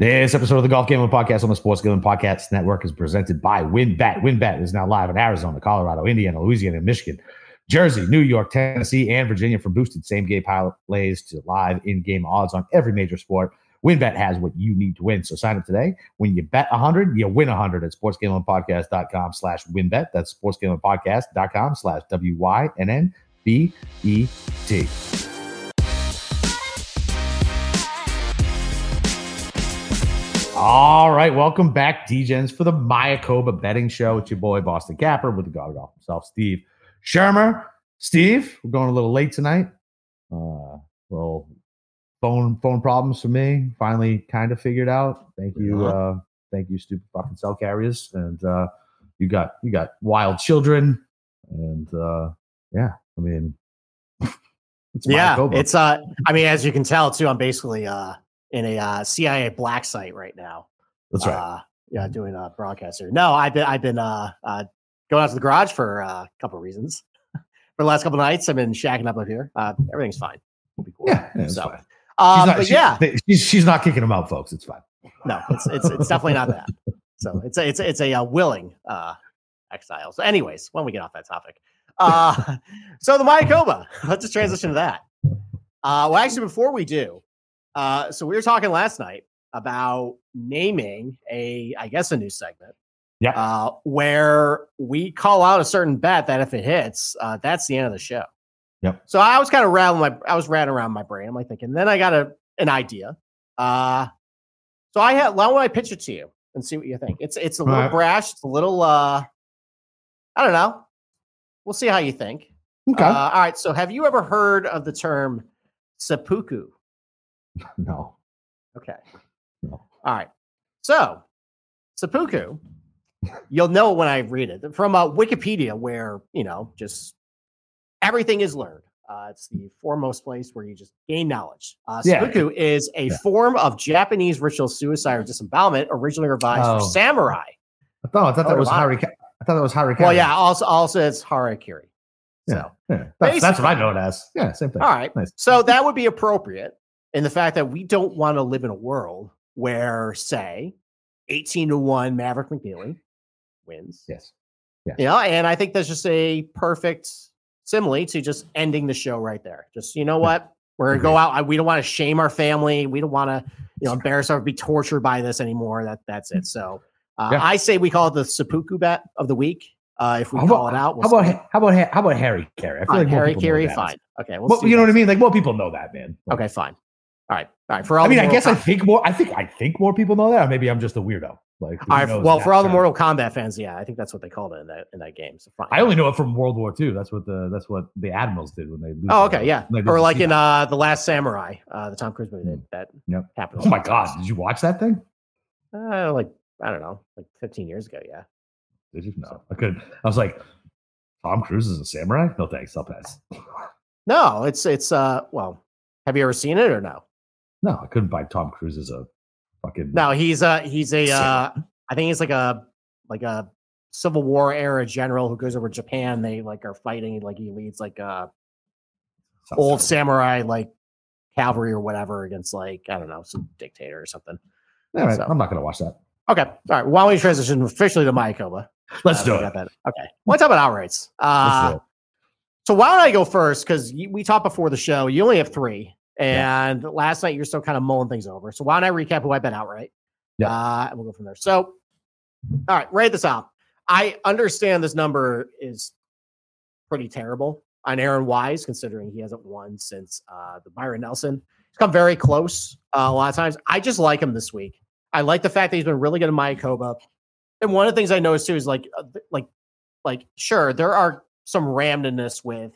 This episode of the Golf Gambling Podcast on the Sports Gambling Podcast Network is presented by WynnBET. WynnBET is now live in Arizona, Colorado, Indiana, Louisiana, Michigan, Jersey, New York, Tennessee, and Virginia. From boosted same game parlays to live in game odds on every major sport, WynnBET has what you need to win. So sign up today. When you bet 100, you win 100 at sportsgamblingpodcast.com slash WynnBET. That's sportsgamblingpodcast.com slash W-Y-N-N-B-E-T. All right, welcome back, DJs, for the Mayakoba betting show. It's your boy Boston Capper with the God of himself, Steve Shermer. Steve, we're going a little late tonight. Uh, little phone phone problems for me. Finally, kind of figured out. Thank you, uh, thank you, stupid fucking cell carriers. And uh, you got you got wild children, and uh, yeah, I mean, it's yeah, Mayakoba. it's uh, I mean, as you can tell too, I'm basically uh in a uh, CIA black site right now. That's right. Uh, yeah, doing a broadcaster. No, I've been I've been uh, uh going out to the garage for uh, a couple of reasons. for the last couple nights, I've been shacking up up here. Uh, everything's fine. We'll be cool. Yeah, yeah so, fine. Um, not, but she, yeah, she's, she's not kicking them out, folks. It's fine. No, it's it's it's definitely not that. So it's a it's a, it's a uh, willing uh, exile. So, anyways, when we get off that topic, uh, so the Mayakoba. Let's just transition to that. Uh, well, actually, before we do, uh, so we were talking last night about naming a, I guess, a new segment. Yeah. Uh, where we call out a certain bet that if it hits, uh, that's the end of the show. Yep. So I was kind of rattling my, I was rattling around my brain. I'm like thinking. Then I got a an idea. Uh, so I had. Why don't I pitch it to you and see what you think? It's it's a little right. brash. It's a little. uh I don't know. We'll see how you think. Okay. Uh, all right. So have you ever heard of the term seppuku? No. Okay. No. All right. So, seppuku, you'll know when I read it from uh, Wikipedia, where, you know, just everything is learned. Uh, it's the foremost place where you just gain knowledge. Uh, seppuku yeah. is a yeah. form of Japanese ritual suicide or disembowelment, originally revised oh. for samurai. I thought, I thought that was Harry. I thought that was Harry. Well, yeah. Also, also it's harakiri. So, yeah, yeah. That's, that's, what I know it as. Yeah, same thing. All right. Nice. So that would be appropriate in the fact that we don't want to live in a world where, say, 18 to 1 Maverick McNealy wins. Yes. Yeah. You know, and I think that's just a perfect simile to just ending the show right there. Just, you know what? We're gonna go out. We don't want to shame our family. We don't want to, you know, embarrass or be tortured by this anymore. That that's it. So uh, yeah. I say we call it the seppuku bet of the week. Uh, if we how call about, it out, we'll how about how about how about Harry Carey? I feel like Harry Carey, fine. Okay, we'll, well you know what I mean. Like, well, people know that, man. okay, fine. All right, all right. For all, I mean, I guess I think more. I think I think more people know that. Or maybe I'm just a weirdo. Like, all right, well, for all the Mortal Kombat fans, yeah, I think that's what they called it in that in that game. So fine. I only know it from World War II. That's what the that's what the admirals did when they. Oh, okay, yeah. Or like in uh the Last Samurai, uh the Tom Cruise movie mm. that yep. happened. Oh my god, did you watch that thing? Uh, like I don't know, like 15 years ago. Yeah. Did you? No, I could. I was like, Tom Cruise is a samurai. No thanks. I'll pass. No, it's it's uh well, have you ever seen it or no? No, I couldn't buy Tom Cruise as a fucking. No, he's a he's a. Uh, I think he's like a like a Civil War era general who goes over Japan. They like are fighting. Like he leads like a Sounds old samurai like cavalry or whatever against like I don't know some dictator or something. All right, so, I'm not gonna watch that. Okay, all right. Don't we transition officially to Mayakoba? Let's uh, do it. That. Okay, let's talk about outrights. Uh, so why don't I go first? Because we talked before the show. You only have three. And yeah. last night you're still kind of mulling things over. So why don't I recap who I bet outright? Yeah. Uh, and we'll go from there. So, all right, write this out. I understand this number is pretty terrible on Aaron Wise, considering he hasn't won since uh, the Byron Nelson. He's come very close uh, a lot of times. I just like him this week. I like the fact that he's been really good in Mayakoba. And one of the things I noticed too is like, uh, like, like, sure, there are some randomness with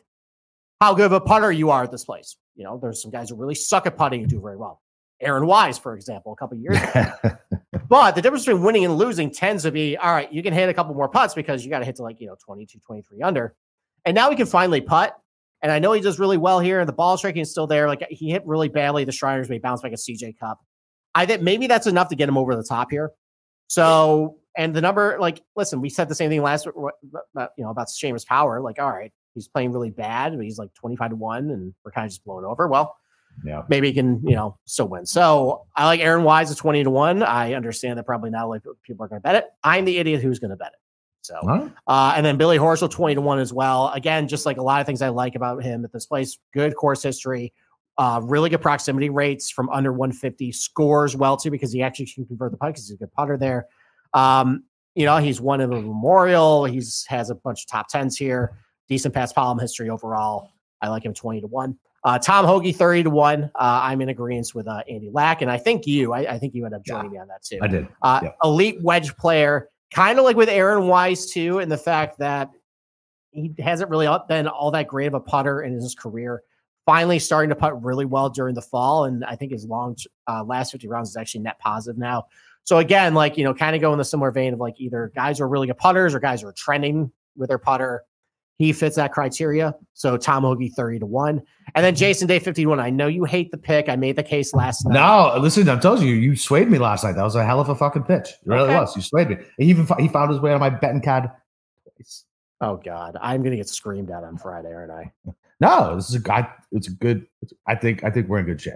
how good of a putter you are at this place. You know, there's some guys who really suck at putting and do very well. Aaron Wise, for example, a couple years ago. but the difference between winning and losing tends to be all right, you can hit a couple more putts because you got to hit to like, you know, 22, 23 under. And now he can finally putt. And I know he does really well here. And the ball striking is still there. Like he hit really badly. The Shriners may bounce back a CJ Cup. I think maybe that's enough to get him over the top here. So, and the number, like, listen, we said the same thing last, you know, about Seamus Power. Like, all right, he's playing really bad, but he's like 25 to 1 and we're kind of just blown over. Well, Yeah. maybe he can, you know, still win. So I like Aaron Wise at 20 to 1. I understand that probably not like people are going to bet it. I'm the idiot who's going to bet it. So, right. uh, and then Billy Horschel 20 to 1 as well. Again, just like a lot of things I like about him at this place, good course history, uh, really good proximity rates from under 150, scores well too because he actually can convert the putt because he's a good putter there. Um, you know, he's won in the Memorial. He's has a bunch of top tens here. Decent paspalum history overall. I like him 20 to 1. Uh, Tom Hoge 30 to 1. Uh, I'm in agreement with uh, Andy Lack. And I think you, I, I think you end up joining me on that too. I did. Uh, Yeah. Elite wedge player, kind of like with Aaron Wise too, in the fact that he hasn't really been all that great of a putter in his career. Finally, starting to putt really well during the fall, and I think his long uh, last 50 rounds is actually net positive now. So again, like you know, kind of go in the similar vein of like either guys who are really good putters or guys who are trending with their putter. He fits that criteria. So Tom Hoge 30 to 1. And then mm-hmm. Jason Day 51. I know you hate the pick. I made the case last night. No, listen, I'm telling you, you swayed me last night. That was a hell of a fucking pitch. It really Okay. was. You swayed me. He even he found his way on my betting card twice. Oh God, I'm gonna get screamed at on Friday, aren't I? No, this is a guy. It's a good. I think. I think we're in good shape.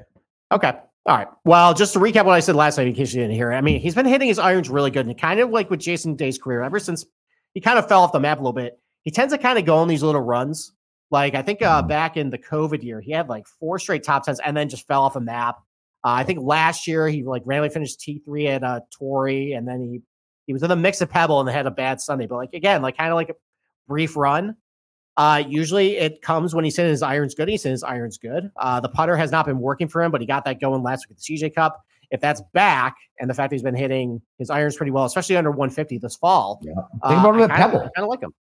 Okay. All right. Well, just to recap what I said last night, in case you didn't hear it, I mean, he's been hitting his irons really good, and kind of like with Jason Day's career, ever since he kind of fell off the map a little bit, he tends to kind of go on these little runs. Like I think uh, Mhm. back in the COVID year, he had like four straight top tens, and then just fell off a map. Uh, I think last year he like randomly finished T three at uh, Torrey, and then he he was in the mix of Pebble and they had a bad Sunday. But like again, like kind of like a brief run. Uh, usually it comes when he's hitting his irons good. He's hitting his irons good. Uh, the putter has not been working for him, but he got that going last week at the CJ Cup. If that's back, and the fact that he's been hitting his irons pretty well, especially under 150 this fall, Yeah. uh, Think about I it at kinda- Pebble. I kind of like him.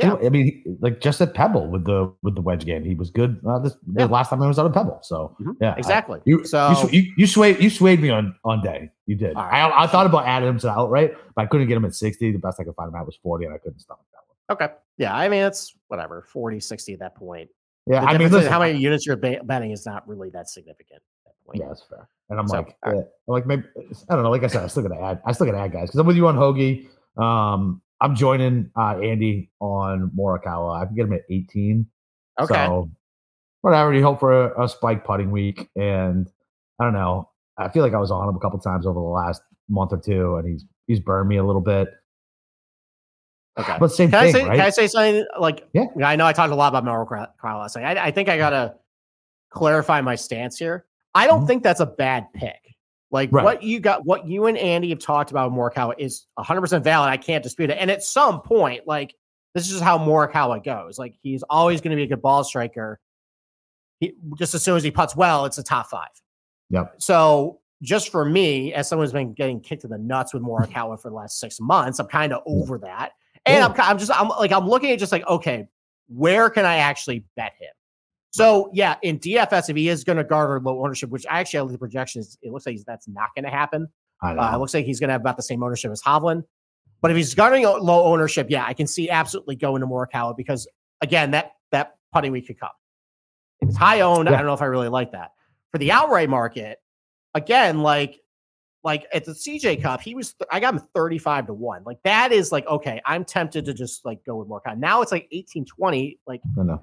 Yeah. I mean, like just at Pebble with the with the wedge game, he was good. Uh, this Yeah. the last time I was out of Pebble. So Mhm. yeah, I- Exactly. you, so you, you you swayed you swayed me on on day. You did. All I. I thought about adding him to the outright, but I couldn't get him at sixty. The best I could find him at was forty, and I couldn't stomach that one. okay, yeah, I mean it's whatever 40, 60 at that point. Yeah, The I mean, listen, how many units you're betting is not really that significant at that point. Yeah, that's fair. And I'm So, like, right. eh, I'm like maybe I don't know. Like I said, I still gonna add. I still gonna add guys because I'm with you on Hoge. Um, I'm joining uh, Andy on Morikawa. I can get him at 18. Okay. So whatever. You hope for a, a spike putting week, and I don't know. I feel like I was on him a couple times over the last month or two, and he's he's burned me a little bit. Okay. But same Can thing, I say right? can I say something like Yeah. I know I talked a lot about Crow last night. I, I think I gotta clarify my stance here. I don't Mhm. think that's a bad pick. Like Right. what you got, what you and Andy have talked about Morikawa is 100 percent valid. I can't dispute it. And at some point, like this is just how Morikawa goes. Like he's always going to be a good ball striker. He, just as soon as he puts well, it's a top five. Yep. So just for me, as someone who's been getting kicked in the nuts with Morikawa for the last six months, I'm kind of over that. And I'm, I'm just, I'm like, I'm looking at just like, okay, where can I actually bet him? So yeah, in DFS, if he is going to garner low ownership, which I actually have the projections, it looks like that's not going to happen. I know. Uh, it looks like he's going to have about the same ownership as Hovland. But if he's garnering low ownership, yeah, I can see absolutely going to Morikawa because again, that that putting week could come. If it's high owned, I don't know if I really like that. For the outright market, again, like like at the CJ Cup, he was I got him 35 to 1. Like that is like okay, I'm tempted to just like go with Morikawa. Now it's like 18 20, like I know.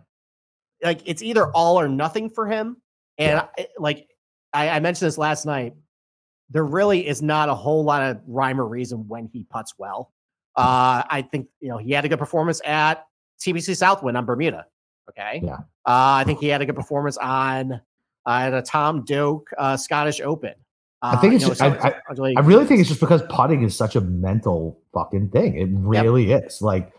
Like it's either all or nothing for him. And I, like I, I mentioned this last night, there really is not a whole lot of rhyme or reason when he puts well. Uh, I think you know he had a good performance at TPC Southwind on Bermuda. Okay, Yeah. Uh, I think he had a good performance on uh, at a Tom Doak uh, Scottish Open. Uh, I think it's you know, just- I- so- I really think it's just because putting is such a mental fucking thing. It really is. Like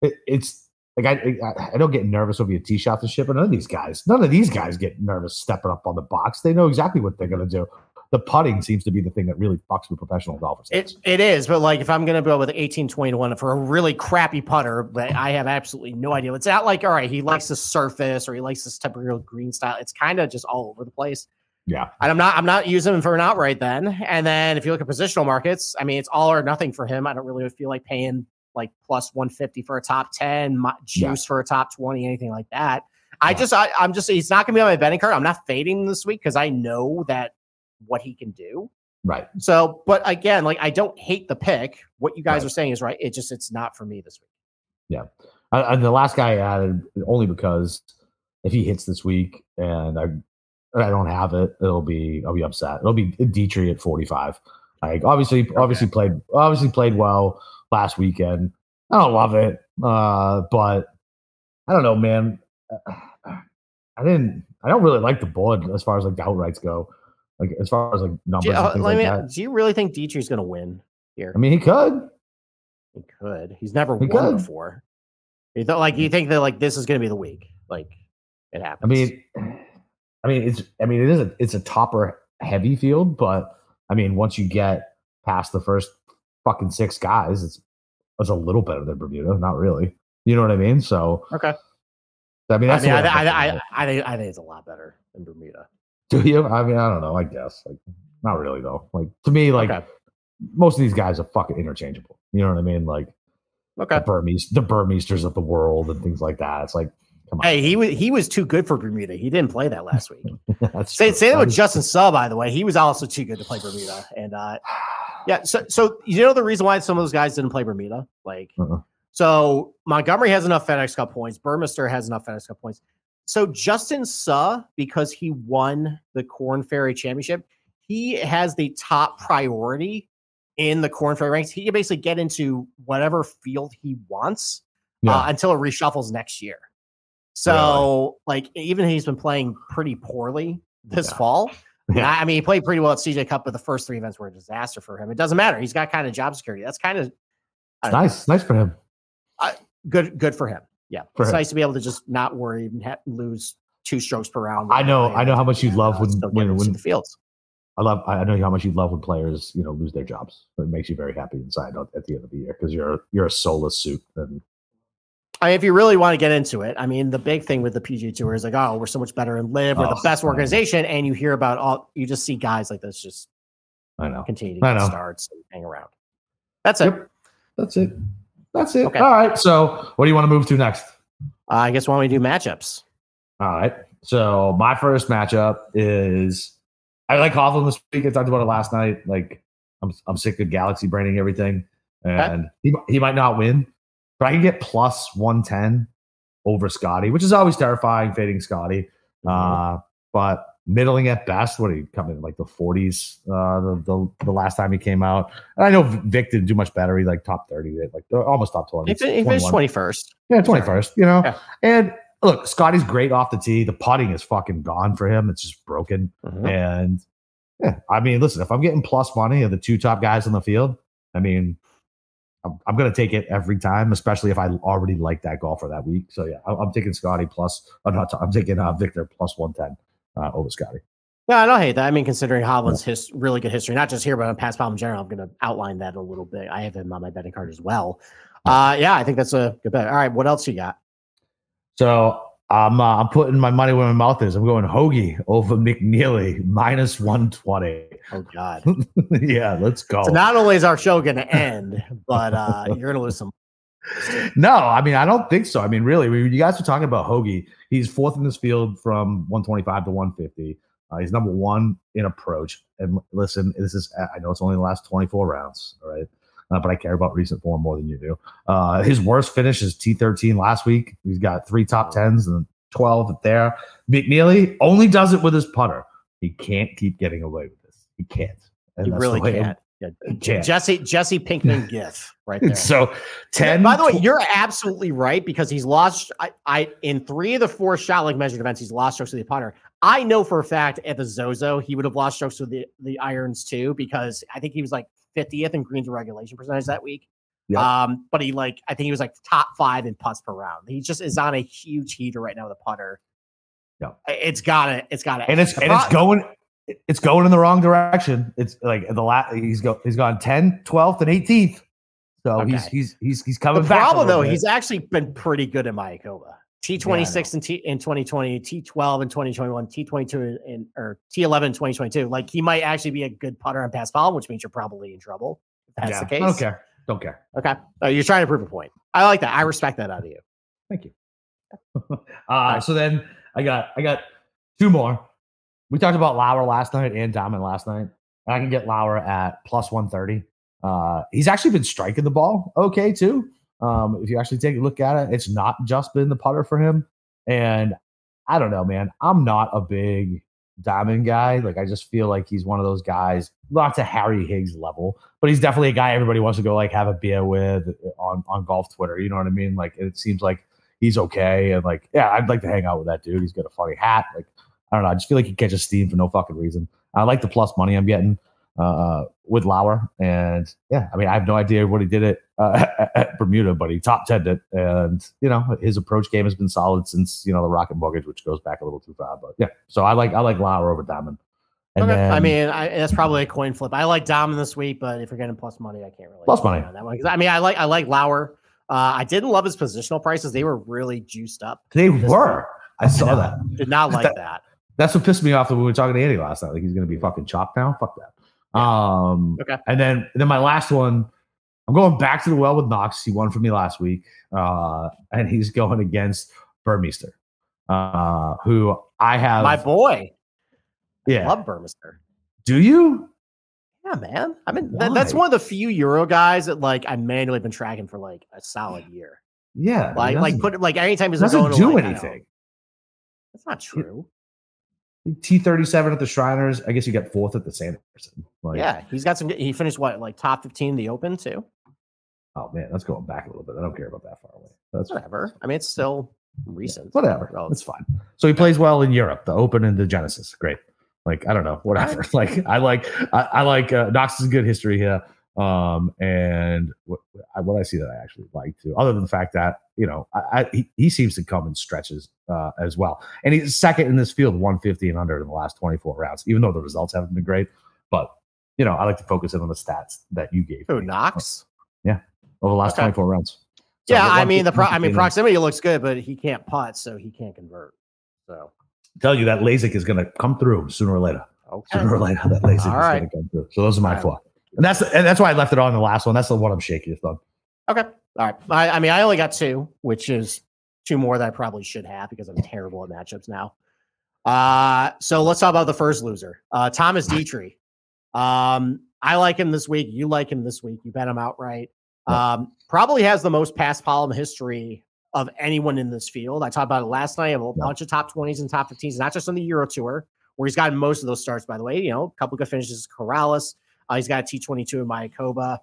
it, it's like I, I I don't get nervous over your tee shots and shit, but none of these guys, none of these guys get nervous stepping up on the box. They know exactly what they're gonna do. The putting seems to be the thing that really fucks with professional golfers. It, it is, but like if I'm going to go with 18 21 for a really crappy putter, but I have absolutely no idea. It's not like, all right, he likes the surface or he likes this type typical green style. It's kind of just all over the place. yeah, And I'm not, I'm not using him for an outright then. And then if you look at positional markets, I mean, it's all or nothing for him. I don't really feel like paying like plus 150 for a top 10, mo- juice for a top 20, anything like that. I Yeah. just, I, I'm just, he's not going to be on my betting card. I'm not fading this week because I know that what he can do. right. So, but again, like I don't hate the pick. What you guys Right. are saying is right. It just it's not for me this week. Uh, and the last guy I added only because if he hits this week and I I don't have it, it'll be I'll be upset. It'll be Detry at 45. Like obviously, obviously played obviously played well last weekend. I don't love it, uh, but I don't know, man. I didn't. I don't really like the board as far as like the outrights go. Like as far as like numbers. Do you, uh, let like me- that. do you really think Detry's going to win here? I mean, he could. He could. He's never He won could. before. You thought like you think that like this is going to be the week? Like it happens. I mean, I mean, it's. I mean, it is a. It's a topper heavy field, but I mean, once you get past the first fucking six guys, it's it's a little better than Bermuda. Not really. You know what I mean? So okay. I mean, I mean, I, I, I. I, think I think it's a lot better than Bermuda. Do you? I mean, I don't know. I guess like not really though. Like to me, like okay. most of these guys are fucking interchangeable. You know what I mean? Like Okay. the Burmese, the Burmesters of the world and things like that. It's like, come on. Hey, he was he was too good for Bermuda. He didn't play that last week. That's Say true. say that with Justin Suh, by the way. He was also too good to play Bermuda. And uh yeah, so so you know the reason why some of those guys didn't play Bermuda? Like Uh-uh. so Montgomery has enough FedEx Cup points, Burmester has enough FedEx Cup points. So Justin Suh, because he won the Korn Ferry Championship, he has the top priority in the Korn Ferry ranks. He can basically get into whatever field he wants Yeah. uh, until it reshuffles next year. So, like, even he's been playing pretty poorly this Yeah. fall. Yeah. I I mean, he played pretty well at CJ Cup, but the first three events were a disaster for him. It doesn't matter. He's got kind of job security. That's kind of don't know, nice, nice for him. good. Good for him. Yeah, For it's him. nice to be able to just not worry and ha- lose two strokes per round. I know- I know how much you love uh, when- when- when- the fields. I love. I know how much you love when players, you know, lose their jobs. It makes you very happy inside at at the end of the year because you're you're a soulless suit. And I mean, if you really want to get into it, I mean, the big thing with the PGA Tour is like, oh, we're so much better in live. We're the Oh, best organization, and you hear about all. You just see guys like this just I know. continue to I get know. starts and hang around. That's it. Yep. That's it. That's it. Okay. All right. So, what do you want to move to next? Uh, I guess why don't we do matchups? All right. So, my first matchup is I like Hovland this week. I talked about it last night. Like, I'm I'm sick of Galaxy branding everything, and he he might not win, but I can get plus one ten over Scotty, which is always terrifying, fading Scotty. Uh, but middling at best. What did he come in like the 40s? Uh, the, the the last time he came out, and I know Vic didn't do much better. He like top 30, like almost top 20. He, fin- finished twenty first. Yeah, 21st, you know. Yeah. And look, Scotty's great off the tee. The putting is fucking gone for him. It's just broken. Mm-hmm. And yeah, I mean, listen, if I'm getting plus money of the two top guys on the field, I mean, I'm, I'm going to take it every time, especially if I already like that golfer that week. So yeah, I'm, I'm taking Scotty plus, I'm not, I'm taking uh, Viktor plus 110 uh, over Scotty. Yeah, I don't hate that. I mean, considering Hovland's his really good history, not just here, but on paspalum in general, I'm going to outline that a little bit. I have him on my betting card as well. Uh, yeah, I think that's a good bet. All right, what else you got? So I'm uh, I'm putting my money where my mouth is. I'm going Hoge over McNealy minus 120. Oh God! yeah, let's go. So not only is our show going to end, but uh, you're going to lose some. No, I mean, I don't think so. I mean, really, when you guys were talking about Hoge, he's fourth in this field from 125 to 150. Uh, he's number one in approach. And listen, this is, I know it's only the last 24 rounds, all right? Uh, but I care about recent form more than you do. Uh, his worst finish is T13 last week. He's got three top 10s and 12 there. McNealy only does it with his putter. He can't keep getting away with. He can't. And You really can't. Yeah, Jesse Jesse Pinkman gif right there. So 10. By the way, you're absolutely right because he's lost. I, I in three of the four shot like measured events, he's lost strokes to the putter. I know for a fact at the Zozo he would have lost strokes to the the irons too because I think he was like 50th in greens regulation percentage that week. Yep. Um, but he like I think he was like top five in putts per round. He just is on a huge heater right now with a putter. Yep. It's gotta, it's gotta, and it's and it's going it's going in the wrong direction. It's like the last he's go he's gone 10th, 12th, and 18th. So he's Okay. he's he's he's coming The back. problem though, bit. he's actually been pretty good in Mayakoba. T26 in, T, in 2020, T12 in 2021, T22 in, in or T11 in 2022. Like he might actually be a good putter on paspalum, which means you're probably in trouble. If that's yeah, the case. I don't care. Don't care. Okay. Uh, you're trying to prove a point. I like that. I respect that out of you. Thank you. uh so then I got I got two more. We talked about Lauer last night and Diamond last night. And I can get Lauer at plus 130. Uh he's actually been striking the ball okay too. Um, if you actually take a look at it, it's not just been the putter for him. And I don't know, man. I'm not a big diamond guy. Like I just feel like he's one of those guys, not to Harry Higgs level, but he's definitely a guy everybody wants to go like have a beer with on on golf Twitter. You know what I mean? Like it seems like he's okay, and like yeah, I'd like to hang out with that dude. He's got a funny hat. Like I don't know, I just feel like he catches steam for no fucking reason. I like the plus money I'm getting uh, with Lauer, and yeah, I mean I have no idea what he did it uh, at Bermuda, but he top 10 it. And, you know, his approach game has been solid since, you know, the Rocket Mortgage, which goes back a little too far. But yeah, so I like, I like Lauer over Diamond. And okay. Then, I mean, I, that's probably a coin flip. I like Diamond this week, but if you're getting plus money, I can't really plus money on that one. I mean, I like, I like Lauer. Uh, I didn't love his positional prices. They were really juiced up. They were. I saw that. Did not like that, that. That's what pissed me off when we were talking to Andy last night. Like he's going to be fucking chopped now. Fuck that. Um, okay. And then, then my last one, I'm going back to the well with Knox. He won for me last week, uh, and he's going against Burmester, uh, who I have my boy. Yeah, I love Burmester. Do you? Yeah, man. I mean, th- that's one of the few Euro guys that like I manually been tracking for like a solid year. Yeah, like like put like anytime he's doesn't going do to, like, anything. That's not true. T thirty seven at the Shriners. I guess you got fourth at the Sanderson. Like, yeah, he's got some. He finished what like top fifteen the Open too. Oh man, that's going back a little bit. I don't care about that far away. That's whatever. I mean, it's still recent. Yeah, whatever. Well, it's fine. So he plays well in Europe, the Open and the Genesis. Great. Like I don't know, whatever. like I like I, I like uh, Knox is good history here. Um, and what, what I see that I actually like too, other than the fact that you know I, I he, he seems to come in stretches uh, as well, and he's second in this field, 150 and under in the last 24 rounds, even though the results haven't been great. But you know, I like to focus in on the stats that you gave. Who Knox? Yeah, over the last okay. 24 rounds. So yeah, I mean the pro- I mean proximity looks good, but he can't putt, so he can't convert. So tell you that LASIK is going to come through sooner or later. Okay. Sooner or later, that LASIK All is right. going to come through. So those are my four. And that's and that's why I left it on the last one. That's the one I'm shakiest on. Okay. All right. I, I mean, I only got two, which is two more that I probably should have because I'm terrible at matchups now. Uh, so let's talk about the first loser, uh, Thomas Detry. Um, I like him this week. You like him this week. You bet him outright. Um, probably has the most paspalum history of anyone in this field. I talked about it last night. I have a bunch of top 20s and top 15s, not just on the Euro Tour, where he's gotten most of those starts, by the way. You know, a couple good finishes, Corales, uh, he's got a T22 in Mayakoba.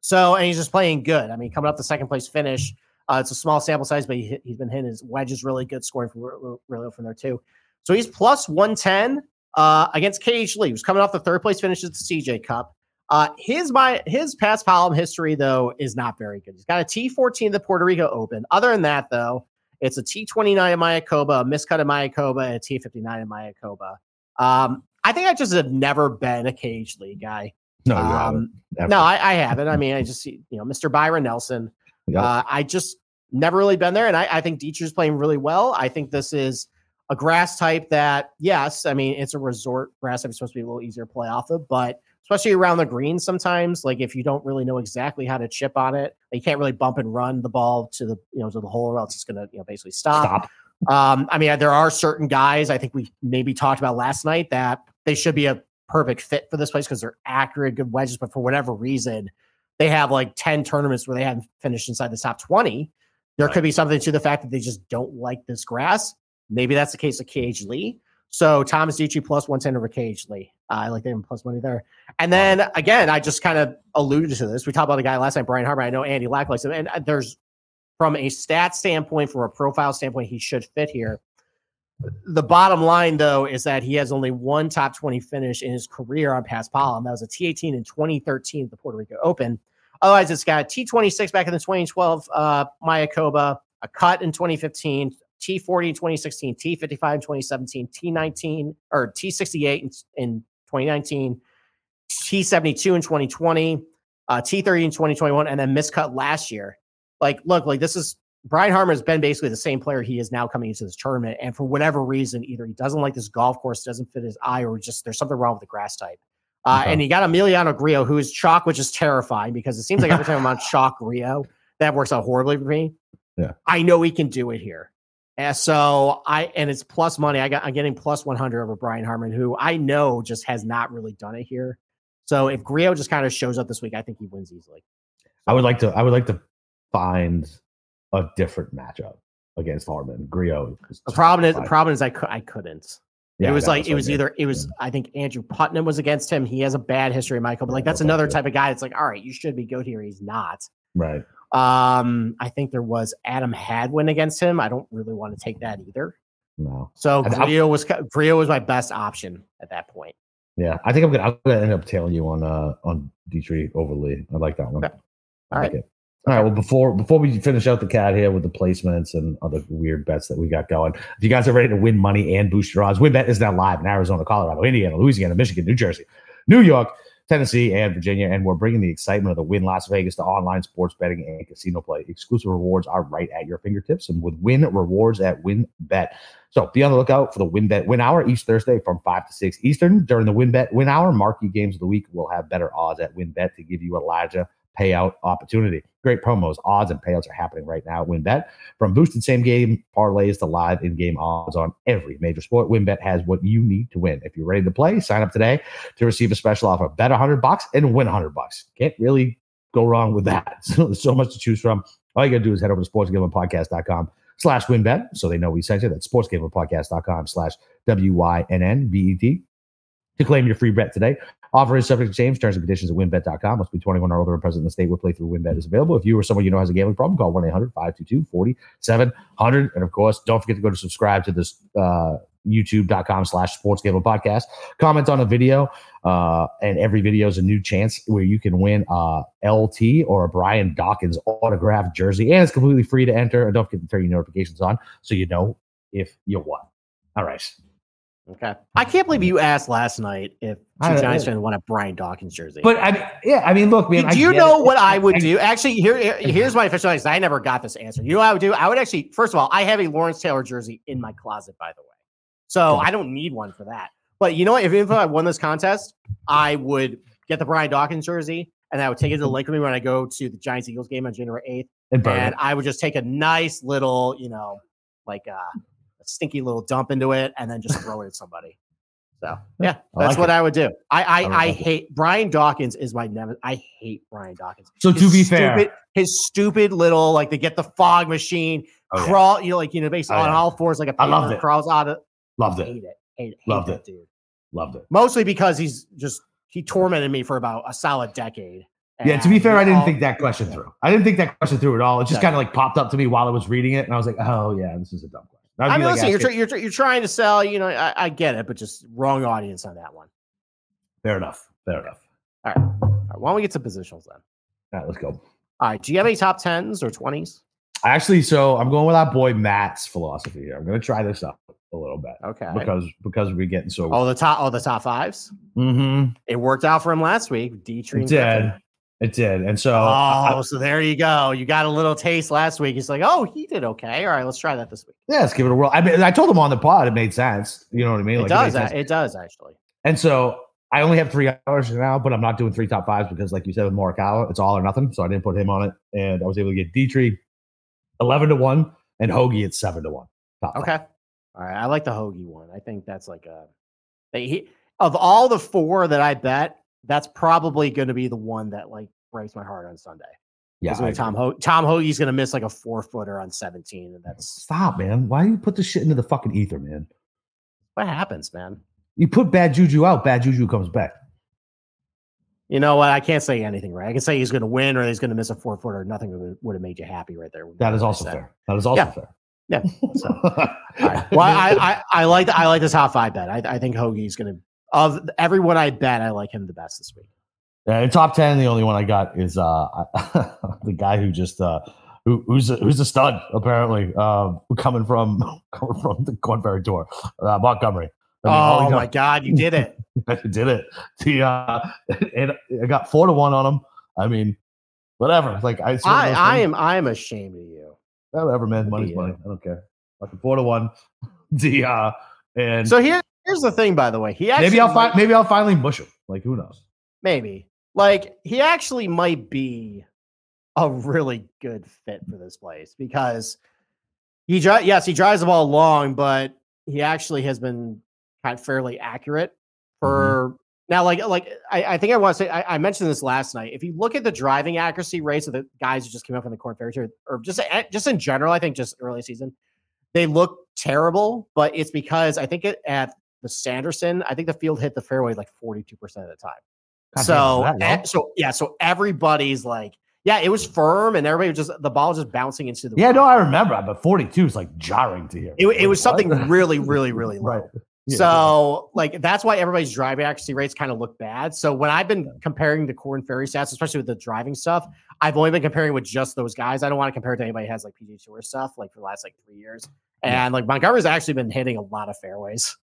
So, and he's just playing good. I mean, coming up the second place finish. Uh, it's a small sample size, but he, has been hitting his wedges really good, scoring from really from there too. So he's plus 110 uh, against KH Lee, who's coming off the third place finish at the CJ Cup. Uh, his my his paspalum history though is not very good. He's got a T14 the Puerto Rico Open. Other than that though, it's a T29 in Mayakoba, a miscut in Mayakoba, and a T59 in Mayakoba. Um, I think I just have never been a KH Lee guy. No, um, no, I, I, haven't. I mean, I just you know, Mr. Byron Nelson. Uh, I just never really been there, and I, I think Detry's playing really well. I think this is a grass type that, yes, I mean, it's a resort grass type. It's supposed to be a little easier to play off of, but especially around the green, sometimes, like if you don't really know exactly how to chip on it, you can't really bump and run the ball to the you know to the hole, or else it's going to you know basically stop. Stop. Um, I mean, there are certain guys I think we maybe talked about last night that they should be a perfect fit for this place because they're accurate, good wedges. But for whatever reason, they have like 10 tournaments where they haven't finished inside the top 20. There right. could be something to the fact that they just don't like this grass. Maybe that's the case of KH Lee. So Thomas Detry plus 110 over KH Lee. Uh, I like them plus money there. And then again, I just kind of alluded to this. We talked about the guy last night, Brian Harman. I know Andy Lack likes him. And uh, there's, from a stat standpoint, from a profile standpoint, he should fit here. The bottom line, though, is that he has only one top 20 finish in his career on paspalum. That was a T18 in 2013 at the Puerto Rico Open. Otherwise, it's got T26 back in the 2012 uh, Mayakoba, a cut in 2015, T40 in 2016, T55 in 2017, T19 or T68 in, in 2019, T72 in 2020, uh, T30 in 2021, and then miscut last year. Like, look, like this is Brian Harman has been basically the same player he is now coming into this tournament. And for whatever reason, either he doesn't like this golf course, doesn't fit his eye, or just there's something wrong with the grass type. Uh, okay. And he got Emiliano Grillo, who is chalk, which is terrifying because it seems like every time I'm on chalk Rio, that works out horribly for me. Yeah. I know he can do it here. And so I and it's plus money. I got I'm getting plus 100 over Brian Harman, who I know just has not really done it here. So if Grillo just kind of shows up this week, I think he wins easily. I would like to I would like to find a different matchup against Harman. Grillo. The problem is the problem is I, cu- I couldn't. it was like it was I mean. either it was I think Andrew Putnam was against him. He has a bad history, Michael. But like that's another type of guy. It's like, all right, you should be good here. He's not. right. Um, I think there was Adam Hadwin against him. I don't really want to take that either. No. So Grillo was Grillo was my best option at that point. Yeah, I think I'm gonna I'm gonna end up tailing you on uh on Detry Overly. I like that one. Okay. All like right. it. All right. Well, before before we finish out the cat here with the placements and other weird bets that we got going, if you guys are ready to win money and boost your odds, WynnBET is now live in Arizona, Colorado, Indiana, Louisiana, Michigan, New Jersey, New York, Tennessee, and Virginia. And we're bringing the excitement of the Wynn Las Vegas to online sports betting and casino play. Exclusive rewards are right at your fingertips, and with Wynn rewards at WynnBET. So be on the lookout for the WynnBET Wynn Hour each Thursday from 5 to 6 Eastern. During the WynnBET Wynn Hour, marquee games of the week will have better odds at WynnBET to give you a larger payout opportunity. Great promos, odds, and payouts are happening right now at WynnBET. From boosted same game parlays to live in game odds on every major sport, WynnBET has what you need to win. If you're ready to play, sign up today to receive a special offer. Bet 100 bucks and win 100 bucks. Can't really go wrong with that. So there's so much to choose from. All you got to do is head over to sportsgamblingpodcast.com slash wynnbet so they know we sent you. That's sportsgamblingpodcast.com slash W-Y-N-N-B-E-T to claim your free bet today. Offer is subject to change. Terms and conditions at wynnbet.com. Must be 21 or older and present in the state where playthrough WynnBET is available. If you or someone you know has a gambling problem, call 1-800-522-4700. And of course, don't forget to go to subscribe to this uh, youtube.com slash sports gambling podcast. Comment on a video. Uh, and every video is a new chance where you can win a LT or a Brian Dawkins autographed jersey. And it's completely free to enter. And don't forget to turn your notifications on so you know if you won. All right. Okay. I can't believe you asked last night if two Giants fans want a Brian Dawkins jersey. But I yeah, I mean, look, man. do you know it. what I would do? Actually, here, here- here's my official answer. I never got this answer. You know what I would do? I would actually, first of all, I have a Lawrence Taylor jersey in my closet, by the way. So. I don't need one for that. But you know what? If, if I won this contest, I would get the Brian Dawkins jersey and I would take it to the lake with me when I go to the Giants Eagles game on January 8th. And And. I would just take a nice little, you know, like uh, a stinky little dump into it and then just throw it at somebody. So yeah, I that's like what it. I would do. I I, I I, like it. hate Brian Dawkins is my never. I hate Brian Dawkins. So His to be fair, stupid, his stupid little like they get the fog machine Oh, yeah. crawl, you know, like you know, basically Oh, on yeah. all fours like a I loved it. crawls out of. loved Hate it, it. Hate, hate Loved it. dude. loved it. Mostly because he's just he tormented me for about a solid decade. Yeah, to be fair, I didn't all- think that question through. I didn't think that question through at all. It just kind of like popped up to me while I was reading it, and I was like, "Oh yeah, this is a dumb question." That'd I mean, like listen, you're, try- you're try- you're trying to sell. You know, I, I get it, but just wrong audience on that one. fair enough. Fair enough. All right. All right why don't we get to positionals then? All right, let's go. All right. Do you have any top tens or twenties? Actually, so I'm going with our boy Matt's philosophy here. I'm going to try this up a little bit Okay. because because we're getting so. Oh, the top. Oh, the top fives. Mm-hmm. It worked out for him last week. D It did. It did, and so Oh, I- so there you go. You got a little taste last week. He's like, oh, he did okay. All right, let's try that this week. yeah, let's give it a whirl. I mean, I told him on the pod it made sense. You know what I mean? It Like, does. made a- sense. It does actually. And so I only have three hours now, but I'm not doing three top fives because, like you said, with Morikawa, it's all or nothing. So I didn't put him on it, and I was able to get Detry eleven to one and Hoge at seven to one. Top five. Okay. All right. I like the Hoge one. I think that's like a he, of all the four that I bet, that's probably going to be the one that like breaks my heart on Sunday. yeah. When. Tom Ho- Tom Hoge's going to miss like a four footer on 17, and that's Stop, man. Why do you put this shit into the fucking ether, man? what happens, man. You put bad juju out, bad juju comes back. You know what? I can't say anything right. I can say he's going to win or he's going to miss a four footer. Nothing would, have made you happy right there. That is also fair. That is also Yeah. fair. Yeah. So, right. Well, I, I, I like the, I like the top five bet. I, I think Hoge's going to of everyone I bet, I like him the best this week. Yeah, in top ten, the only one I got is uh the guy who just uh who, who's a, who's a stud apparently uh coming from coming from the Korn Ferry Tour, uh, Montgomery. I mean, oh my God, you did it! I did it. The uh, and I got four to one on him. I mean, whatever. Like I, I, I am, I am ashamed of you. whatever, man. Money's money. I don't care. Fucking four to one. The uh, and So here here's the thing. By the way, he actually maybe I'll might- find maybe I'll finally bush him. Like who knows? maybe like he actually might be a really good fit for this place because he dri- yes he drives the ball long, but he actually has been kind of fairly accurate for now. Like like I, I think I want to say I, I mentioned this last night. If you look at the driving accuracy rates of the guys who just came up in the Korn Ferry Tour, or just eh, just in general, I think just early season, they look terrible. But it's because I think it, at Sanderson, I think the field hit the fairway like 42% of the time. God so, that so yeah, so everybody's like, yeah, it was firm and everybody was just the ball was just bouncing into the Yeah, no, I remember, but 42 is like jarring to hear. it, it was something really, really, really low. right. Yeah, so like that's why everybody's driving accuracy rates kind of look bad. So when I've been comparing the Korn Ferry stats, especially with the driving stuff, I've only been comparing with just those guys. I don't want to compare it to anybody who has like PGA Tour stuff like for the last like three years. Yeah. And like Montgomery's actually been hitting a lot of fairways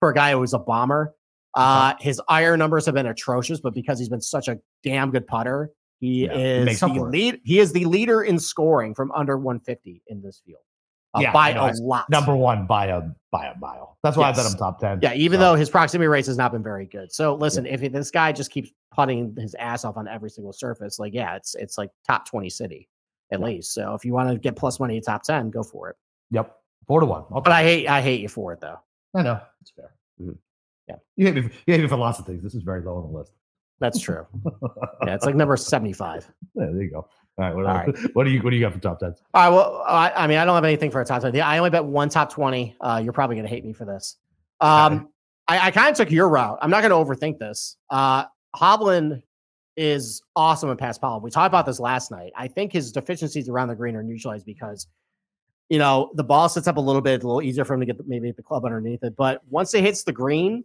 for a guy who was a bomber. Uh, his iron numbers have been atrocious, but because he's been such a damn good putter, he Yeah, is the lead. He is the leader in scoring from under 150 in this field uh, Yeah, by a lot. number one by a by a mile. That's why I bet Yes. him top 10. Yeah, even So, though his proximity rates has not been very good. So listen, if this guy just keeps putting his ass off on every single surface, like yeah, it's it's like top twenty city at least. So if you want to get plus money in top ten, go for it. Yep. Four to one. Okay. But I hate I hate you for it though. I know. It's fair. Mhm. Yeah. You hate, me for, you hate me for lots of things. This is very low on the list. That's true. yeah, it's like number seventy five. Yeah, there you go. All right. What, All else- what do you what do you got for top 10? All right. Well, I, I mean, I don't have anything for a top ten. I only bet one top twenty. Uh, you're probably gonna hate me for this. Um, I, I kind of took your route. I'm not gonna overthink this. Uh, Hovland is awesome at paspalum. We talked about this last night. I think his deficiencies around the green are neutralized because, you know, the ball sits up a little bit, it's a little easier for him to get the, maybe the club underneath it. But once it hits the green,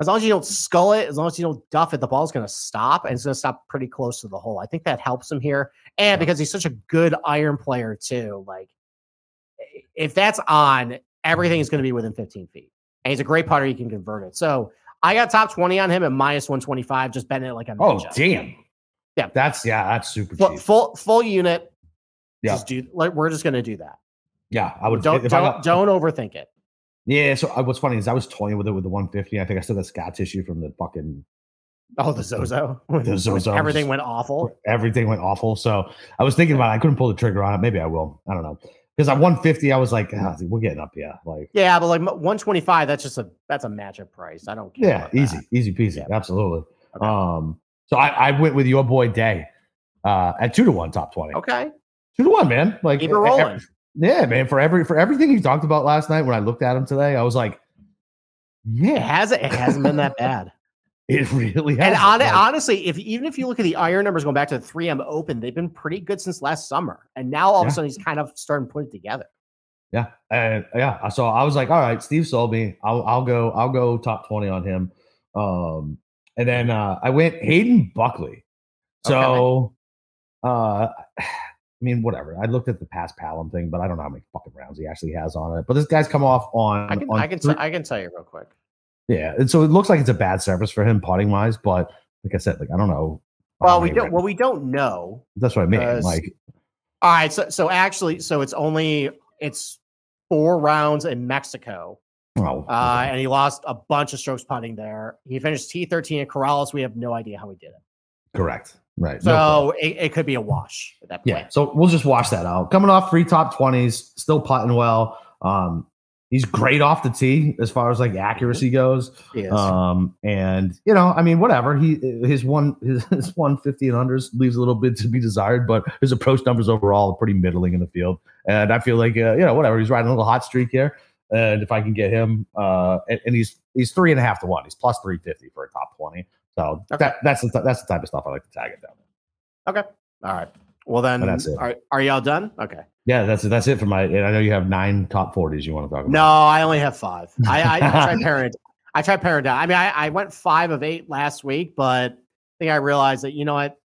as long as you don't skull it, as long as you don't duff it, the ball's going to stop and it's going to stop pretty close to the hole. I think that helps him here. And because he's such a good iron player, too, like if that's on, everything is going to be within 15 feet. And he's a great putter. He can convert it. So I got top 20 on him at minus 125, just betting it like a Oh, matchup. damn. Yeah. That's yeah, that's super full, cheap. full full unit. Yeah. Just do like we're just gonna do that. Yeah, I would Don't don't, got- don't overthink it. Yeah, so uh, what's funny is I was toying with it with the 150. I think I still got scar tissue from the fucking Oh, the Zozo. The Zozo Everything went awful. everything went awful. So I was thinking about it. I couldn't pull the trigger on it. Maybe I will. I don't know. Because at 150, I was like, ah, we're getting up here. Like, Yeah, but like 125, that's just a that's a matchup price. I don't care. yeah, easy, that. easy peasy. Yeah. Absolutely. Okay. Um, so I, I went with your boy Day uh at two to one top 20. Okay. Two to one, man. Like Keep it rolling. Yeah, man. For every for everything you talked about last night when I looked at him today, I was like, It yeah, hasn't it hasn't been that bad. it really has. And on, Like, honestly, if even if you look at the iron numbers going back to the 3M Open, they've been pretty good since last summer. And now all of a sudden he's kind of starting to put it together. Yeah, and yeah. So I was like, all right, Steve sold me. I'll I'll go I'll go top twenty on him. Um, and then uh, I went Hayden Buckley. So, uh, I mean, whatever. I looked at the paspalum thing, but I don't know how many fucking rounds he actually has on it. But this guy's come off on. I can on I can three- t- I can tell you real quick. yeah, and so it looks like it's a bad service for him putting wise. But like I said, like I don't know. Well, we don't rounds- well we don't know. That's what I mean. Like, All right, so so actually, so it's only it's four rounds in Mexico, oh, uh, and he lost a bunch of strokes putting there. He finished T thirteen at Corales. We have no idea how he did it, correct. Right. no so it, it could be a wash at that point. Yeah, so we'll just wash that out. Coming off three top twenties, still putting well. Um, he's great off the tee as far as like accuracy goes. He is. Um, and you know, I mean, whatever. He his one his, his one fifty and unders leaves a little bit to be desired, but his approach numbers overall are pretty middling in the field. And I feel like uh, you know, whatever. He's riding a little hot streak here. And if I can get him, uh, and, and he's he's three and a half to one. He's plus three fifty for a top twenty. So Okay. that that's the that's the type of stuff I like to tag it down. okay, all right. Well then, that's it. Are, are y'all done? Okay. Yeah, that's that's it for my. And I know you have nine top forties you want to talk about. No, I only have five. I I, I tried paring. it- I tried paring down. I mean, I, I went five of eight last week, but I think I realized that you know what?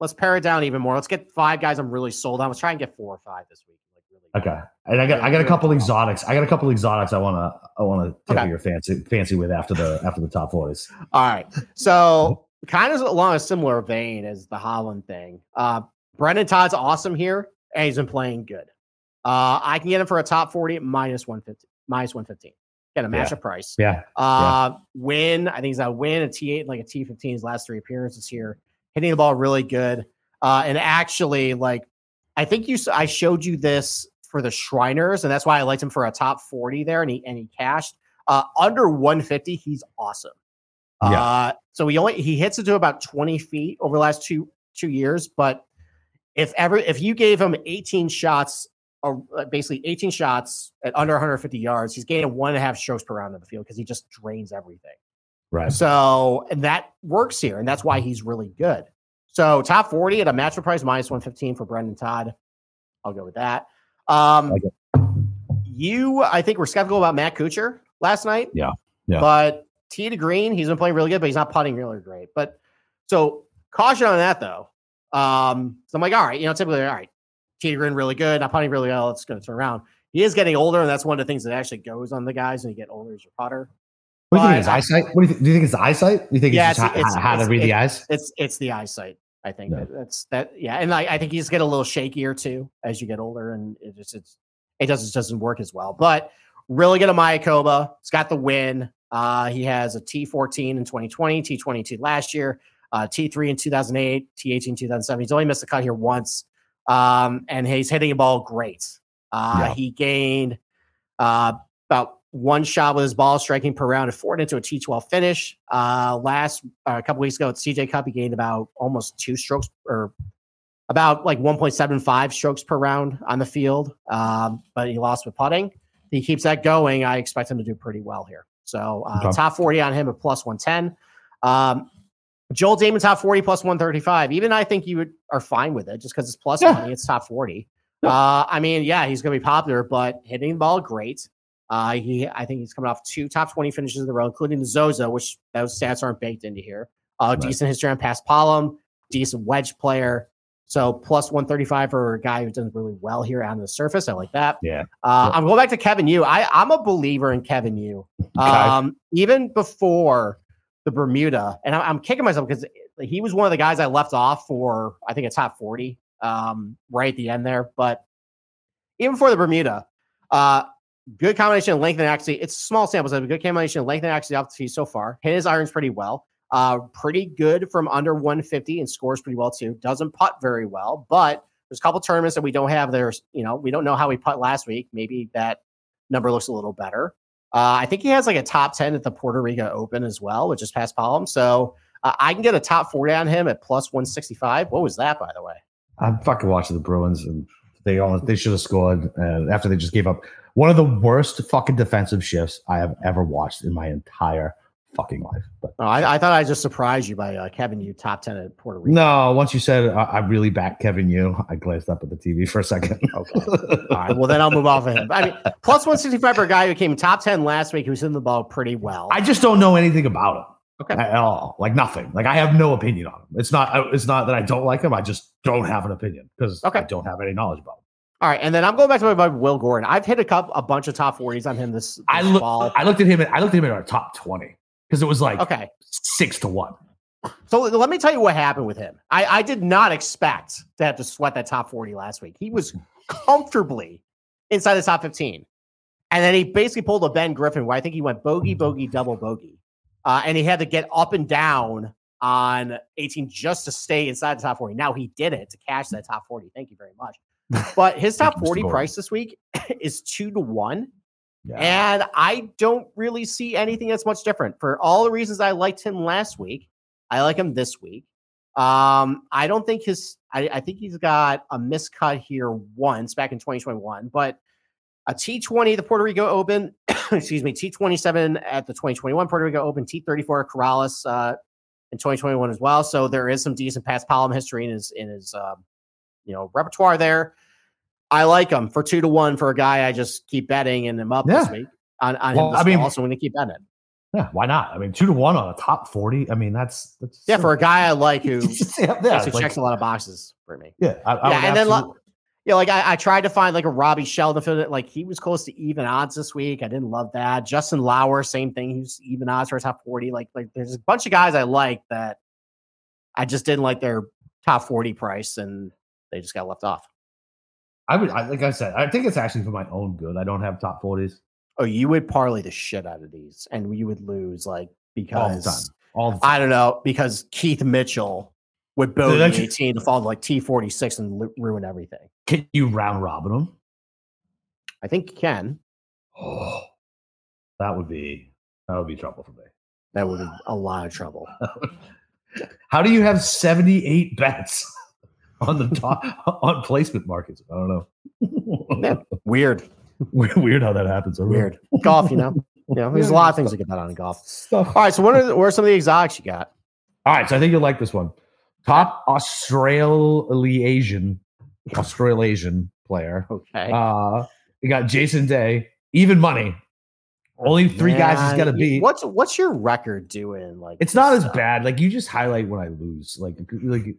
Let's pare it down even more. Let's get five guys I'm really sold on. Let's try and get four or five this week. Like really. Okay, and I got I got a couple exotics. I got a couple exotics. I want to I want to tickle Okay. your fancy fancy with after the after the top forties. All right. So kind of along a similar vein as the Hovland thing. Uh, Brendon Todd's awesome here, and he's been playing good. Uh, I can get him for a top 40 at minus 150, minus 115. Get a Yeah. matchup price. Yeah, Uh, win. I think he's a win, a T8, like a T15 his last three appearances here. Hitting the ball really good. Uh, and actually, like, I think you, I showed you this for the Shriners, and that's why I liked him for a top 40 there, and he, and he cashed. Uh, under 150, he's awesome. Yeah. Uh, so he only, he hits it to about 20 feet over the last two, two years. But if ever, if you gave him 18 shots a, basically 18 shots at under 150 yards. He's gaining one and a half strokes per round in the field because he just drains everything. Right. So, and that works here, and that's why he's really good. So, top 40 at a matchup price minus 115 for Brendon Todd. I'll go with that. Um, you, I think, were skeptical about Matt Kuchar last night. Yeah, yeah. But T to green, he's been playing really good, but he's not putting really great. But so caution on that though. Um, so I'm like, all right, you know, typically, all right, T to green really good, not putting really well. It's going to turn around. He is getting older, and that's one of the things that actually goes on the guys when you get older as your putter. What do you think? His eyesight? What do you, think? do you think it's the eyesight? Do you think Yeah, it's just it's- how, it's- how to read the eyes? It's it's the eyesight. I think Yeah. that, that's that. Yeah, and I, I think he's get a little shakier too as you get older, and it just it's it doesn't doesn't work as well. But really good at Mayakoba. He's got the win. Uh, he has a T14 in 2020, T22 last year, uh, T3 in 2008, T18 in 2007. He's only missed a cut here once, um, and he's hitting a ball great. Uh, Yeah. He gained uh, about one shot with his ball striking per round and forward into a T12 finish. Uh, last uh, a couple weeks ago at CJ Cup, he gained about almost two strokes or about like 1.75 strokes per round on the field. Um, but he lost with putting. He keeps that going. I expect him to do pretty well here. So uh, Okay. top 40 on him at plus 110. Um, Joel Dahmen top 40 plus 135. Even I think you would, are fine with it just because it's plus Yeah. money. It's top 40. Uh, I mean, yeah, he's going to be popular, but hitting the ball great. Uh, he, I think he's coming off two top 20 finishes in a row, including the Zozo, which those stats aren't baked into here. Uh, Right. Decent history on paspalum, decent wedge player. So plus 135 for a guy who does really well here on the surface. I like that. Yeah. Uh, Yeah. I'm going back to Kevin Yu. I, I'm a believer in Kevin Yu. Um, even before the Bermuda, and I, I'm kicking myself because he was one of the guys I left off for, I think, a top 40 um, right at the end there. But even before the Bermuda, uh, good combination of length and accuracy. It's a small sample size, but good combination of length and accuracy so far. Hit his irons pretty well. Uh, pretty good from under 150 and scores pretty well too. Doesn't putt very well, but there's a couple tournaments that we don't have. There's, you know, we don't know how he putt last week. Maybe that number looks a little better. Uh, I think he has like a top 10 at the Puerto Rico Open as well, which is paspalum. So uh, I can get a top 40 on him at plus 165. What was that, by the way? I'm fucking watching the Bruins, and they all they should have scored uh, after they just gave up one of the worst fucking defensive shifts I have ever watched in my entire fucking life. But Oh, I, I thought I just surprised you by uh, Kevin, you top 10 at Puerto Rico. no, once you said I, I really back Kevin Yu, I glanced up at the TV for a second. Okay. All right. Well, then I'll move off of him. I mean, plus 165 for a guy who came top 10 last week who's in the ball pretty well. I just don't know anything about him. Okay. At all, like nothing. Like I have no opinion on him. It's not. It's not that I don't like him. I just don't have an opinion because Okay. I don't have any knowledge about him. All right. And then I'm going back to my buddy Will Gordon. I've hit a couple, a bunch of top 40s on him this, this I look. fall. I looked at him. I looked at him in our top twenty because it was like Okay. six to one. So let me tell you what happened with him. I, I did not expect to have to sweat that top 40 last week. He was comfortably inside the top 15. And then he basically pulled a Ben Griffin where I think he went bogey, bogey, double bogey. Uh, and he had to get up and down on 18 just to stay inside the top 40. Now he did it to cash that top 40. Thank you very much. But his top 40 Mr. price this week is two to one. Yeah. And I don't really see anything that's much different. For all the reasons I liked him last week, I like him this week. Um, I don't think his I, I think he's got a miscut here once back in 2021, but a T20, the Puerto Rico Open, excuse me, T27 at the 2021 Puerto Rico Open, T34 Corales uh, in 2021 as well. So there is some decent paspalum history in his in his um, you know repertoire there. I like him for two to one for a guy I just keep betting and him up this week on, on Well, him. This I mean- also so going to keep betting. yeah, why not? I mean, two to one on a top forty. I mean, that's that's Yeah, for a guy I like who yeah, yeah, actually like- checks a lot of boxes for me. yeah, I, I yeah, and then absolutely- like, yeah, like I, I tried to find like a Robby Shelton for it. Like he was close to even odds this week. I didn't love that. Justin Lower, same thing. He's even odds for a top forty. Like like there's a bunch of guys I like that I just didn't like their top forty price, and they just got left off. I would, I, like I said, I think it's actually for my own good. I don't have top forties Oh, you would parlay the shit out of these, and you would lose like all the time. because All the time. I don't know because Keith Mitchell would bogey that's- 18 to fall to like T46 and lu- ruin everything. Can you round robin them? I think you can. Oh, that would be that would be trouble for me. That would be a lot of trouble. How do you have seventy eight bets on the top on placement markets. I don't know. Yeah. Weird. Weird how that happens. Know. Weird. Golf, you know. You know, there's a lot of things to get that on in golf. Stuff. All right. So what are the, what are some of the exotics you got? All right, so I think you'll like this one. Top Australasian Australasian player. Okay. Uh, you got Jason Day, even money. Only oh, three guys he's Man, got to you- beat. What's what's your record doing? Like It's not as bad. Like you just highlight when I lose. Like like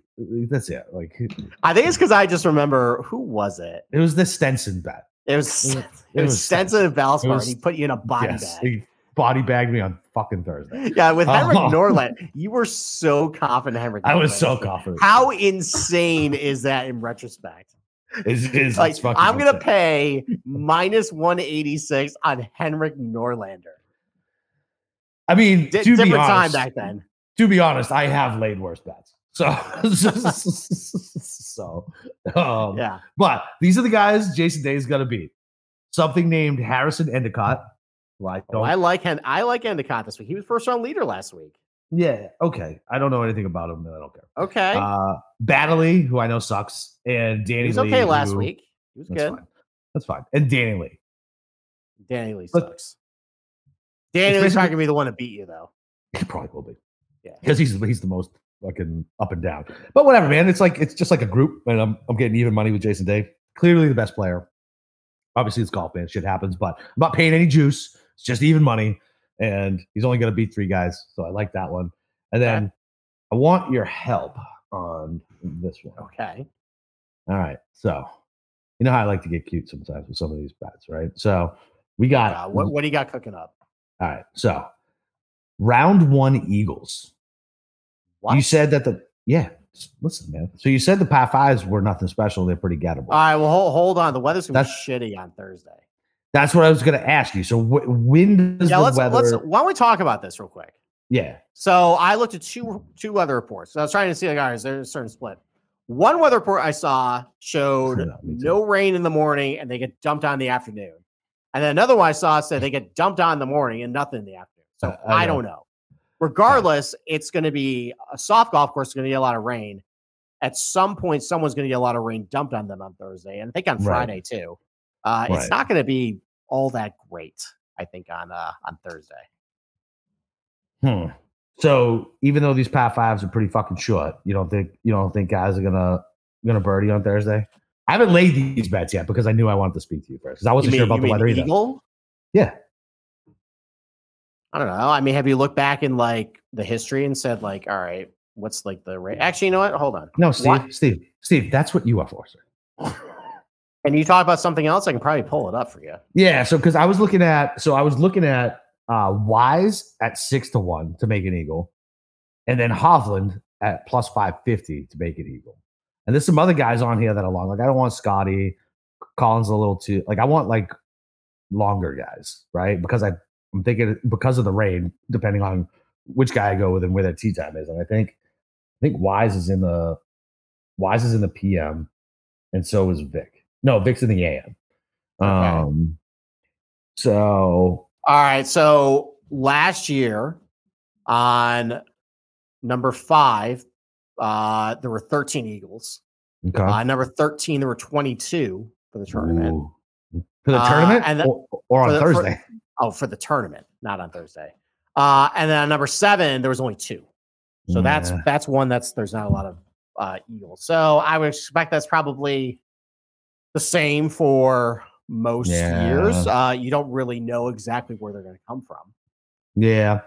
that's it. Like I think it's because I just remember who was it? it was the Stenson bet. It was It it, was- it was was Stenson and Valspar, he put you in a body yes, bag. he body bagged me on fucking Thursday. Yeah, with Henrik um, Oh. Norland, you were so confident. Henrik, I was so confident. How insane is that in retrospect? It's, it's, Like, it's fucking I'm gonna pay minus 186 on Henrik Norlander. I mean, to be different time honest, back then. to be honest, I have laid worse bets. So, so, um, Yeah. but these are the guys Jason Day is gonna beat. Something named Harrison Endicott. who I Oh, don't. I like Hen- I like Endicott this week. He was first round leader last week. Yeah, okay. I don't know anything about him, I don't care. Okay. Uh, Baddeley, who I know sucks, and Danny he was Lee, okay last who- week. He was That's good. fine. That's fine. And Danny Lee. Danny Lee But- sucks. Danny Lee's not gonna be the one to beat you though. He probably will be. Yeah. Because he's he's the most fucking up and down. But whatever, man. It's like it's just like a group, and I'm I'm getting even money with Jason Day. Clearly the best player. Obviously it's golf, man. Shit happens, but I'm not paying any juice. It's just even money. And he's only gonna beat three guys. So I like that one. And then I want your help on this one. Okay. All right. So you know how I like to get cute sometimes with some of these bets, right? So we got Uh, what what do you got cooking up? all right. So round one Eagles. What? You said that the yeah. Listen, man. So you said the par fives were nothing special. They're pretty gettable. All right. Well, hold, hold on. The weather's gonna That's- be shitty on Thursday. That's what I was going to ask you. So wh- when does Yeah. the Let's weather? let's. Why don't we talk about this real quick? yeah. So I looked at two two weather reports. I was trying to see like, all right, is there a certain split? One weather report I saw showed Yeah, no rain in the morning and they get dumped on in the afternoon. And then another one I saw said they get dumped on in the morning and nothing in the afternoon. So Uh, I I, don't know. Regardless, it's going to be a soft golf course. Going to get a lot of rain. At some point, someone's going to get a lot of rain dumped on them on Thursday, and I think on Right. Friday too. Uh, Right. It's not going to be all that great. I think on uh, on Thursday. Hmm. So even though these par fives are pretty fucking short, you don't think you don't think guys are gonna gonna birdie on Thursday? I haven't laid these bets yet because I knew I wanted to speak to you first because I wasn't mean- sure about the weather either. Eagle? Yeah. I don't know. I mean, have you looked back in like the history and said like, all right, what's like the rate? Actually, you know what? Hold on. No, Steve, What? Steve, Steve, that's what you are for, sir. Can you talk about something else? I can probably pull it up for you. Yeah, so because I was looking at, so I was looking at uh Wise at six to one to make an eagle, and then Hovland at plus five fifty to make an eagle. And there's some other guys on here that are long. Like I don't want Scotty Collins a little too. Like I want like longer guys, right? Because I I'm thinking because of the rain, depending on which guy I go with and where their tee time is. And I think I think Wise is in the Wise is in the PM, and so is Vic. No, Vic's in the AM. Okay. Um. So All right. So last year on number five, uh, there were 13 Eagles. okay. Uh, number 13, there were 22 for the tournament. Ooh. for the Uh, tournament and the- or, or on for the- for- Thursday. Oh, for the tournament, not on Thursday. Uh, and then on number seven, there was only two. So that's that's one that's there's not a lot of uh, Eagles. So I would expect that's probably the same for most Yeah. years. Uh, you don't really know exactly where they're going to come from. yeah.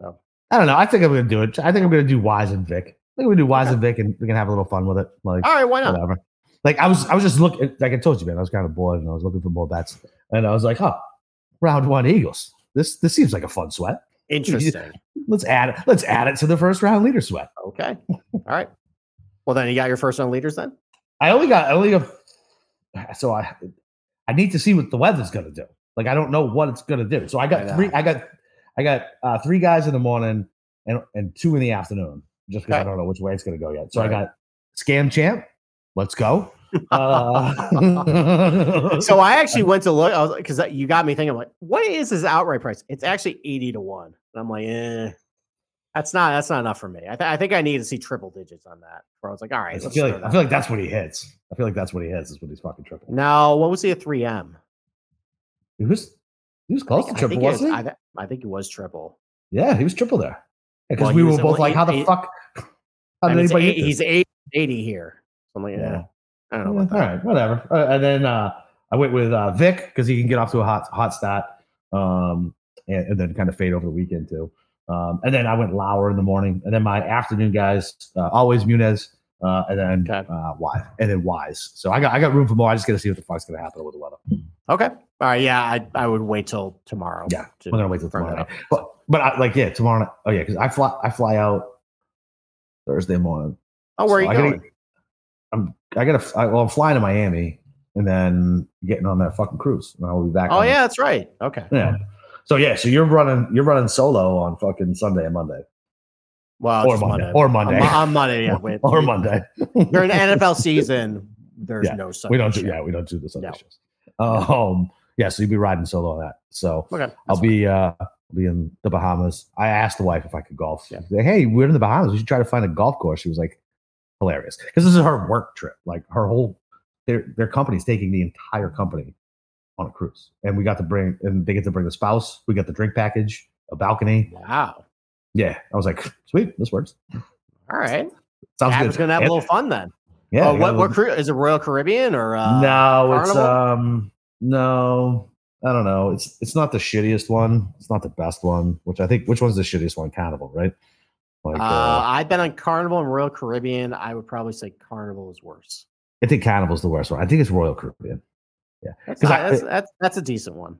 So. I don't know. I think I'm gonna do it. I think I'm gonna do Wise and Vic. I think I'm gonna do Wise and Vic, and we can have a little fun with it. Like All right, why not? whatever. Like I was, I was just looking. Like I told you, man, I was kind of bored, and I was looking for more bets, and I was like, "Huh, round one Eagles. This this seems like a fun sweat. Interesting. Let's add it. Let's add it to the first round leader sweat." Okay. All right. Well, then you got your first round leaders then. I only got, I only got. So I, I need to see what the weather's gonna do. Like I don't know what it's gonna do. So I got I three. I got, I got uh, three guys in the morning and and two in the afternoon. Just because I don't know which way it's gonna go yet. So I got Cam Champ. Let's go. Uh, So I actually went to look. I was because you got me thinking, like, what is his outright price? It's actually eighty to one. And I'm like, eh. That's not that's not enough for me. I, th- I think I need to see triple digits on that. Where I was like, all right, I feel like I feel like that's what he hits. I feel like that's what he hits is when he's fucking triple. no. What was he at three M? He was he was close to I triple, think, it was, wasn't he? I, th- I think it was triple. yeah, he was triple there. Because Well, we were both like, he- how the he- fuck? How did anybody eight, he's eight, 80 here. So I'm like, Yeah. yeah. I don't know Yeah, all right, whatever. Uh, and then uh, I went with uh, Vic because he can get off to a hot hot stat, um, and, and then kind of fade over the weekend too. Um, and then I went Lower in the morning, and then my afternoon guys uh, always Munez, uh, and then Okay. uh, Wise, and then Wise. So I got I got room for more. I just got to see what the fuck's gonna happen with the weather. Okay. All right. Yeah, I, I would wait till tomorrow. Yeah, to We're gonna wait till tomorrow night. But but I, like yeah, tomorrow. Night. Oh yeah, because I fly I fly out Thursday morning. Oh, where are you I gotta- going? I'm I gotta I, well I'm flying to Miami and then getting on that fucking cruise. And I'll be back. Oh yeah, that's right. Okay. yeah. So yeah, so you're running you're running solo on fucking Sunday and Monday Well, or just Monday, or Monday On, Mo- on Monday, yeah. Wait, or Monday. During the NFL season, there's Yeah, no Sunday. we don't do show. yeah we don't do the Sunday No. shows. Um yeah, so you'll be riding solo on that. So Okay. I'll fine. be uh I'll be in the Bahamas. I asked the wife if I could golf. Yeah. Like, hey, we're in the Bahamas. We should try to find a golf course. She was like, hilarious. Because this is her work trip. Like her whole their their company's taking the entire company on a cruise. And we got to bring and they get to bring the spouse. We got the drink package, a balcony. Wow. Yeah. I was like, sweet, this works. All right. Sounds Adam's good. gonna have a little fun then. yeah. oh, what what little- cruise is it? Royal Caribbean or uh, no, it's um no. I don't know. It's it's not the shittiest one. It's not the best one. Which I think which one's the shittiest one? Carnival, right? Like Uh, I've been on Carnival and Royal Caribbean. I would probably say Carnival is worse. I think Carnival's the worst one. I think it's Royal Caribbean. That's, 'Cause not- I- that's, that's that's a decent one.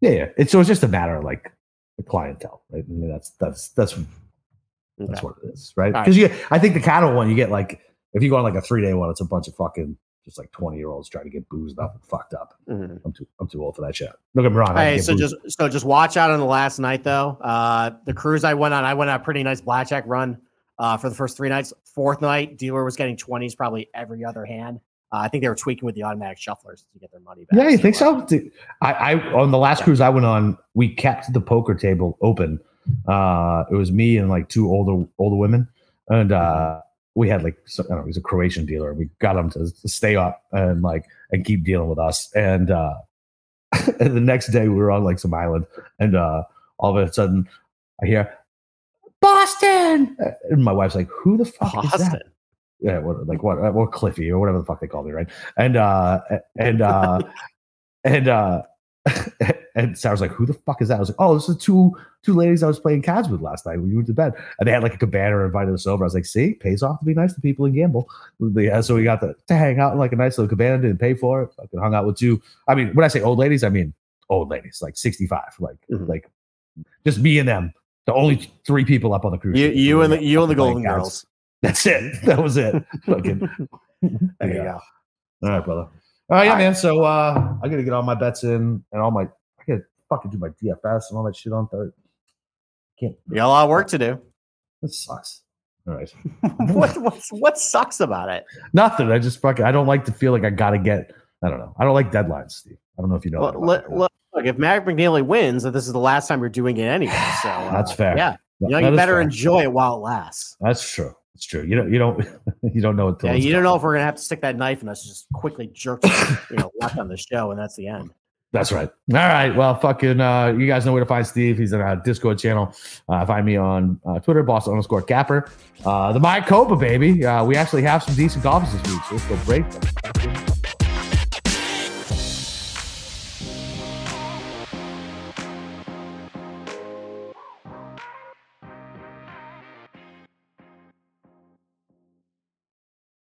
Yeah, yeah. It's so it's just a matter of like the clientele, right? I mean, that's that's that's Okay. that's what it is, right? All right. Because you, I think the Carnival one, you get like if you go on like a three day one, it's a bunch of fucking just like twenty year olds trying to get boozed up and fucked up. Mhm. I'm too I'm too old for that shit. Look at get me wrong. Hey, so boozed. just so just watch out on the last night though. Uh, the cruise I went on, I went on a pretty nice blackjack run uh, for the first three nights. Fourth night, dealer was getting twenties probably every other hand. Uh, I think they were tweaking with the automatic shufflers to get their money back. yeah, you think uh, so? I, I on the last Yeah. cruise I went on, we kept the poker table open. Uh, it was me and like two older older women, and uh, we had like so, I don't know, he was a Croatian dealer. We got him to, to stay up and like and keep dealing with us. And uh, and the next day we were on like some island, and uh, all of a sudden I hear Boston, and my wife's like, "Who the fuck is that?" Yeah, what, like what, or Cliffy or whatever the fuck they call me, right? And uh, and uh, and uh, and Sarah's like, "Who the fuck is that?" I was like, "Oh, this is two two ladies I was playing cards with last night when you went to bed." And they had like a cabana and invited us over. I was like, "See, pays off to be nice to people and gamble." Yeah, so we got to, to hang out in like a nice little cabana, didn't pay for it. Fucking hung out with two. I mean, when I say old ladies, I mean old ladies, like sixty five, like Mhm. like just me and them. The only three people up on the cruise. You, you and the you and the Golden. Girls. That's it. That was it. Fucking. There you go. All right, brother. All right, yeah, right. man. So uh I gotta get all my bets in and all my I gotta fucking do my DFS and all that shit on third. Can't You got a lot of work to do. this sucks. All right. what what's, what sucks about it? Nothing. I just fucking I don't like to feel like I gotta get I don't know. I don't like deadlines, Steve. I don't know if you know Look, that look, look, look, if Mac McNealy wins, then this is the last time you're doing it anyway. So uh, That's fair. Yeah, you know, you better fair. enjoy it while it lasts. That's true. It's true. You don't you don't you don't know until Yeah, you don't gone. know if we're gonna have to stick that knife in us, just quickly jerk, you know, left on the show, and that's the end. That's right. All right. Well, fucking, uh, you guys know where to find Steve. He's in our Discord channel. Uh, find me on uh, Twitter, boss underscore capper. Uh, the Mayakoba, baby. Uh, we actually have some decent golfers this week. So let's go break. them.